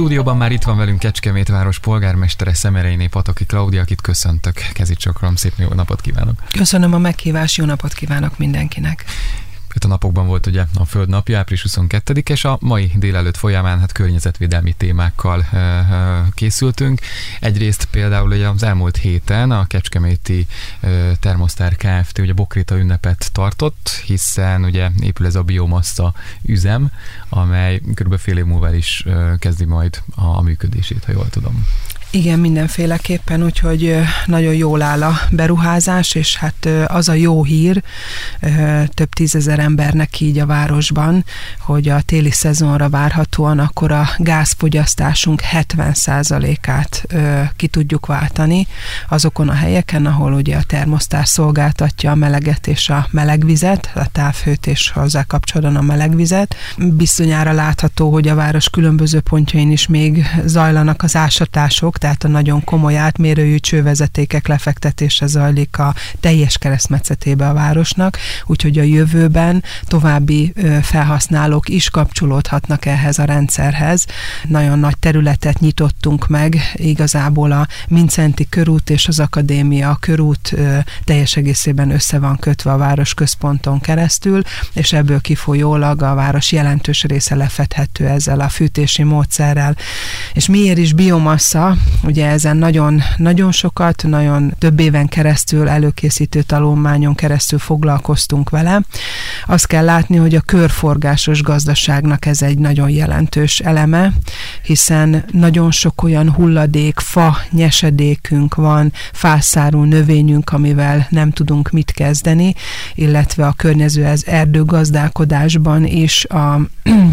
stúdióban már itt van velünk Kecskemét város polgármestere Szemereiné Pataki Klaudia, akit köszöntök. Kezicsokrом, szép jó napot kívánok. Köszönöm a meghívást, jó napot kívánok mindenkinek. Itt a napokban volt ugye a Föld napja, április 22 és a mai délelőtt folyamán hát környezetvédelmi témákkal e, e, készültünk. Egyrészt például ugye az elmúlt héten a Kecskeméti e, Termosztár Kft. ugye Bokréta ünnepet tartott, hiszen ugye épül ez a biomassa üzem, amely kb. fél év múlva is kezdi majd a, a működését, ha jól tudom. Igen, mindenféleképpen, úgyhogy nagyon jól áll a beruházás, és hát az a jó hír több tízezer embernek így a városban, hogy a téli szezonra várhatóan akkor a gázfogyasztásunk 70%-át ki tudjuk váltani azokon a helyeken, ahol ugye a termosztár szolgáltatja a meleget és a melegvizet, a távhőt hozzá kapcsolatban a melegvizet. Bizonyára látható, hogy a város különböző pontjain is még zajlanak az ásatások, tehát a nagyon komoly átmérőjű csővezetékek lefektetése zajlik a teljes keresztmetszetébe a városnak, úgyhogy a jövőben további felhasználók is kapcsolódhatnak ehhez a rendszerhez. Nagyon nagy területet nyitottunk meg, igazából a Mincenti körút és az Akadémia körút teljes egészében össze van kötve a város központon keresztül, és ebből kifolyólag a város jelentős része lefedhető ezzel a fűtési módszerrel. És miért is biomassa? Ugye ezen nagyon, nagyon sokat, nagyon több éven keresztül előkészítő tanulmányon keresztül foglalkoztunk vele. Azt kell látni, hogy a körforgásos gazdaságnak ez egy nagyon jelentős eleme, hiszen nagyon sok olyan hulladék, fa, nyesedékünk van, fászárú növényünk, amivel nem tudunk mit kezdeni, illetve a környező ez erdőgazdálkodásban is a,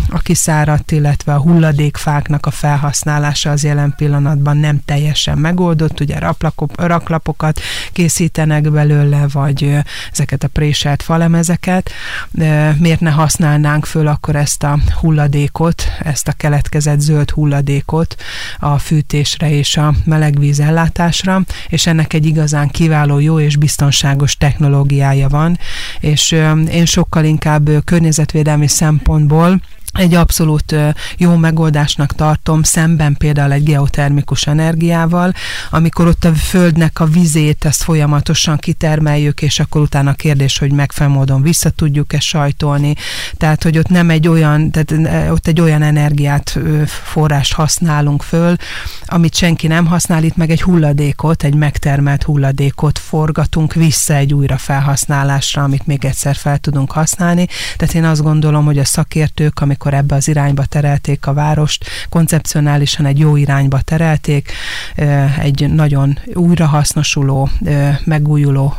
a kiszáradt, illetve a hulladékfáknak a felhasználása az jelen pillanatban nem teljesen megoldott, ugye raklapokat készítenek belőle, vagy ezeket a préselt falemezeket. Miért ne használnánk föl akkor ezt a hulladékot, ezt a keletkezett zöld hulladékot a fűtésre és a melegvíz ellátásra, és ennek egy igazán kiváló, jó és biztonságos technológiája van, és én sokkal inkább környezetvédelmi szempontból egy abszolút jó megoldásnak tartom szemben például egy geotermikus energiával, amikor ott a földnek a vizét ezt folyamatosan kitermeljük, és akkor utána a kérdés, hogy megfelelő módon vissza tudjuk-e sajtolni, tehát hogy ott nem egy olyan, tehát ott egy olyan energiát, forrást használunk föl, amit senki nem használ, itt meg egy hulladékot, egy megtermelt hulladékot forgatunk vissza egy újra felhasználásra, amit még egyszer fel tudunk használni. Tehát én azt gondolom, hogy a szakértők, amikor amikor ebbe az irányba terelték a várost, koncepcionálisan egy jó irányba terelték, egy nagyon újrahasznosuló, megújuló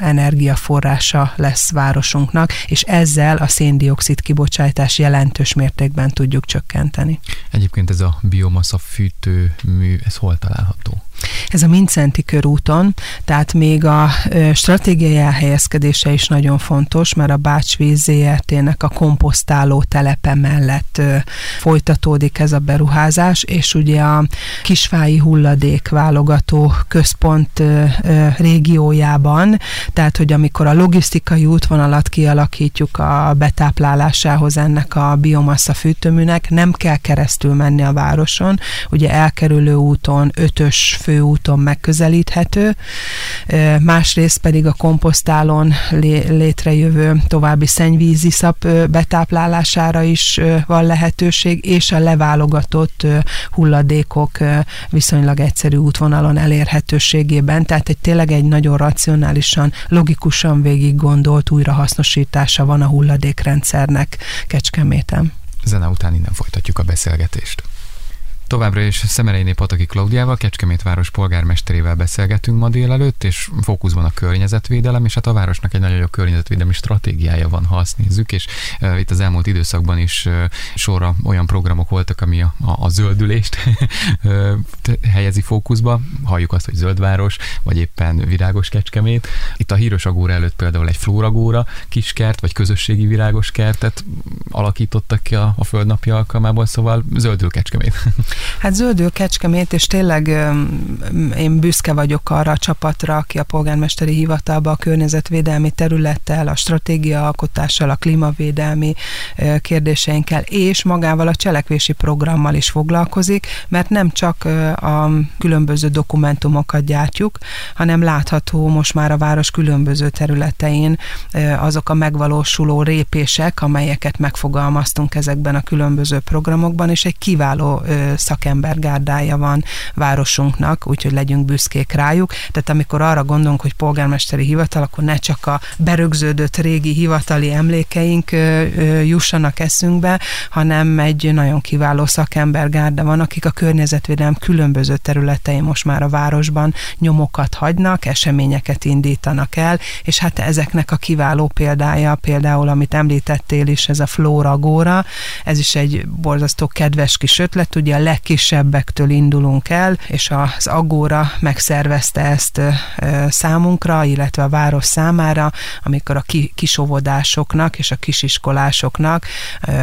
energiaforrása lesz városunknak, és ezzel a széndiokszid kibocsátás jelentős mértékben tudjuk csökkenteni. Egyébként ez a biomassa fűtőmű, ez hol található? Ez a Mincenti körúton, tehát még a stratégiai elhelyezkedése is nagyon fontos, mert a Bácsvíz ZRT-nek a komposztáló telepe mellett folytatódik ez a beruházás, és ugye a kisfái hulladék válogató központ régiójában, tehát hogy amikor a logisztikai útvonalat kialakítjuk a betáplálásához ennek a biomassa fűtőműnek, nem kell keresztül menni a városon, ugye elkerülő úton, ötös főúton megközelíthető, másrészt pedig a komposztálon létrejövő további szap betáplálására is van lehetőség, és a leválogatott hulladékok viszonylag egyszerű útvonalon elérhetőségében, tehát egy tényleg egy nagyon racionálisan, logikusan végig gondolt újrahasznosítása van a hulladékrendszernek Kecskeméten. Zene után innen folytatjuk a beszélgetést. Továbbra is Szemereiné Pataki Klaudiával, Kecskemét város polgármesterével beszélgetünk ma délelőtt, és fókuszban a környezetvédelem, és hát a városnak egy nagyon jó környezetvédelmi stratégiája van, ha azt nézzük, és uh, itt az elmúlt időszakban is uh, sorra olyan programok voltak, ami a, a, a zöldülést helyezi fókuszba. Halljuk azt, hogy zöldváros, vagy éppen virágos Kecskemét. Itt a Híros Agóra előtt például egy flóragóra kiskert, vagy közösségi virágos kertet alakítottak ki a, a Földnapja alkalmából, szóval zöldül Kecskemét. Hát zöldül Kecskemét, és tényleg én büszke vagyok arra a csapatra, aki a polgármesteri hivatalba a környezetvédelmi területtel, a stratégia alkotással, a klímavédelmi kérdéseinkkel, és magával a cselekvési programmal is foglalkozik, mert nem csak a különböző dokumentumokat gyártjuk, hanem látható most már a város különböző területein azok a megvalósuló répések, amelyeket megfogalmaztunk ezekben a különböző programokban, és egy kiváló szakembergárdája van városunknak, úgyhogy legyünk büszkék rájuk. Tehát amikor arra gondolunk, hogy polgármesteri hivatal, akkor ne csak a berögződött régi hivatali emlékeink jussanak eszünkbe, hanem egy nagyon kiváló szakembergárda van, akik a környezetvédelem különböző területein most már a városban nyomokat hagynak, eseményeket indítanak el, és hát ezeknek a kiváló példája, például amit említettél is, ez a Flóra Góra, ez is egy borzasztó kedves kis ötlet, ugye a legkisebbektől indulunk el, és az Agóra megszervezte ezt számunkra, illetve a város számára, amikor a kisovodásoknak és a kisiskolásoknak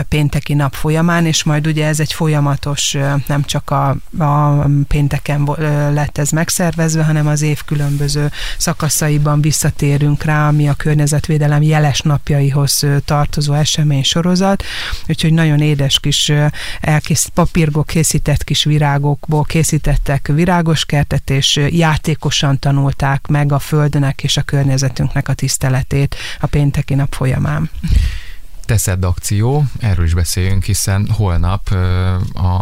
pénteki nap folyamán, és majd ugye ez egy folyamatos, nem csak a, a pénteken lett ez megszervezve, hanem az év különböző szakaszaiban visszatérünk rá, ami a környezetvédelem jeles napjaihoz tartozó esemény sorozat, úgyhogy nagyon édes kis elkészít, papírból készített kis virágokból készítettek virágos kertet, és játékosan tanulták meg a földnek és a környezetünknek a tiszteletét a pénteki nap folyamán. Teszed akció, erről is beszéljünk, hiszen holnap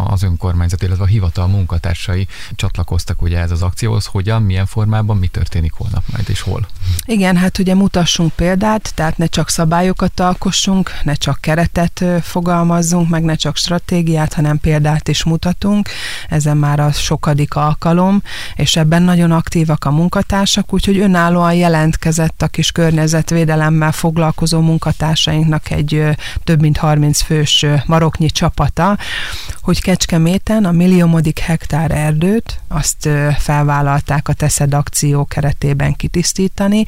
az önkormányzat, illetve a hivatal munkatársai csatlakoztak ugye ez az akcióhoz. Hogyan, milyen formában, mi történik holnap majd és hol? Igen, hát ugye mutassunk példát, tehát ne csak szabályokat alkossunk, ne csak keretet fogalmazzunk, meg ne csak stratégiát, hanem példát is mutatunk. Ezen már a sokadik alkalom, és ebben nagyon aktívak a munkatársak, úgyhogy önállóan jelentkezett a kis környezetvédelemmel foglalkozó munkatársainknak egy több mint 30 fős maroknyi csapata, hogy Kecskeméten a milliómodik hektár erdőt azt felvállalták a Teszed akció keretében kitisztítani.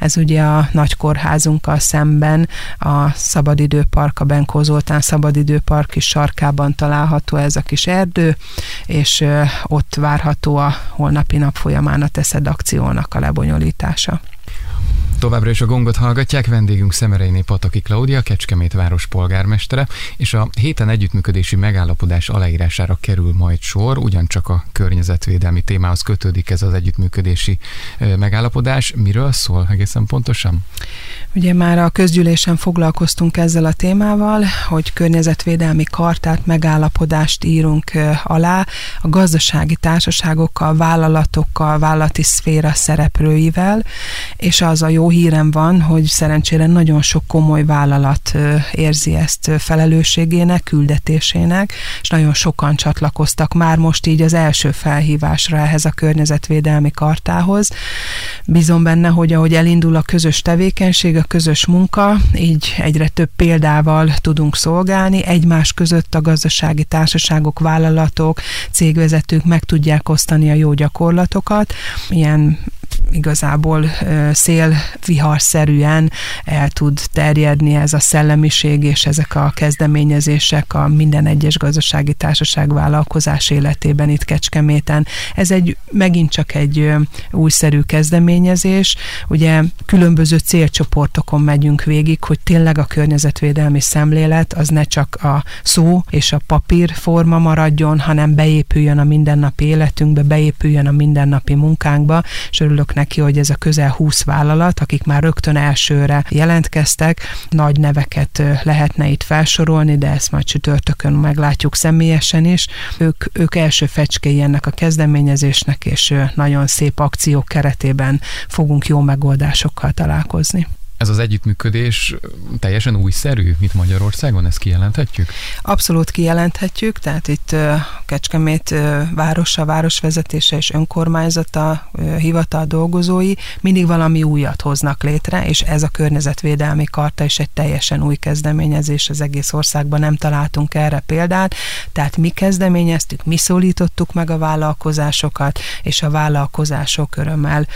Ez ugye a nagy kórházunkkal szemben a Szabadidőpark, a Benkó Zoltán Szabadidőpark is sarkában található ez a kis erdő, és ott várható a holnapi nap folyamán a Teszed akciónak a lebonyolítása. Továbbra is a gongot hallgatják, vendégünk Szemereiné Pataki Klaudia, Kecskemét város polgármestere, és a héten együttműködési megállapodás aláírására kerül majd sor, ugyancsak a környezetvédelmi témához kötődik ez az együttműködési megállapodás. Miről szól egészen pontosan? Ugye már a közgyűlésen foglalkoztunk ezzel a témával, hogy környezetvédelmi kartát, megállapodást írunk alá a gazdasági társaságokkal, vállalatokkal, vállalati szféra szereplőivel, és az a jó hírem van, hogy szerencsére nagyon sok komoly vállalat érzi ezt felelősségének, küldetésének, és nagyon sokan csatlakoztak már most így az első felhívásra ehhez a környezetvédelmi kartához. Bízom benne, hogy ahogy elindul a közös tevékenység, a közös munka, így egyre több példával tudunk szolgálni, egymás között a gazdasági társaságok, vállalatok, cégvezetők meg tudják osztani a jó gyakorlatokat. Ilyen igazából szélviharszerűen el tud terjedni ez a szellemiség és ezek a kezdeményezések a minden egyes gazdasági társaság vállalkozás életében itt Kecskeméten. Ez egy megint csak egy újszerű kezdeményezés. Ugye különböző célcsoportokon megyünk végig, hogy tényleg a környezetvédelmi szemlélet az ne csak a szó és a papír forma maradjon, hanem beépüljön a mindennapi életünkbe, beépüljön a mindennapi munkánkba, és örülök neki, hogy ez a közel 20 vállalat, akik már rögtön elsőre jelentkeztek, nagy neveket lehetne itt felsorolni, de ezt majd csütörtökön meglátjuk személyesen is. Ők, ők első fecskéi ennek a kezdeményezésnek, és nagyon szép akciók keretében fogunk jó megoldásokkal találkozni. Ez az együttműködés teljesen újszerű, mint Magyarországon, ezt kijelenthetjük? Abszolút kijelenthetjük, tehát itt Kecskemét városa, városvezetése és önkormányzata, hivatal dolgozói mindig valami újat hoznak létre, és ez a környezetvédelmi karta is egy teljesen új kezdeményezés az egész országban, nem találtunk erre példát, tehát mi kezdeményeztük, mi szólítottuk meg a vállalkozásokat, és a vállalkozások örömmel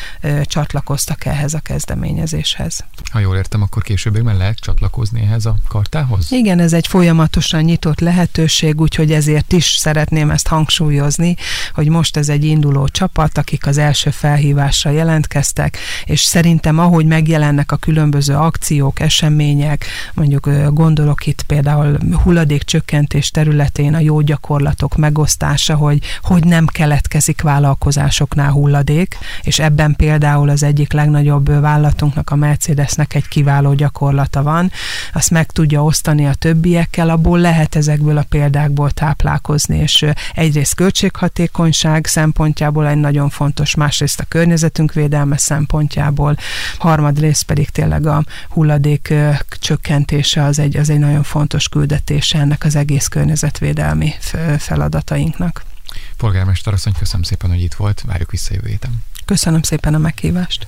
csatlakoztak ehhez a kezdeményezéshez. Ha jól értem, akkor későbbiekben lehet csatlakozni ehhez a kartához? Igen, ez egy folyamatosan nyitott lehetőség, úgyhogy ezért is szeretném ezt hangsúlyozni, hogy most ez egy induló csapat, akik az első felhívásra jelentkeztek, és szerintem ahogy megjelennek a különböző akciók, események, mondjuk gondolok itt például hulladékcsökkentés területén a jó gyakorlatok megosztása, hogy hogy nem keletkezik vállalkozásoknál hulladék, és ebben például az egyik legnagyobb vállalatunknak, a Mercedesnek egy kiváló gyakorlata van, azt meg tudja osztani a többiekkel, abból lehet ezekből a példákból táplálkozni, és egyrészt költséghatékonyság szempontjából egy nagyon fontos, másrészt a környezetünk védelme szempontjából, harmadrészt pedig tényleg a hulladék csökkentése az egy, az egy nagyon fontos küldetése ennek az egész környezetvédelmi feladatainknak. Polgármester asszony, köszönöm szépen, hogy itt volt, várjuk vissza jövő héten. Köszönöm szépen a meghívást.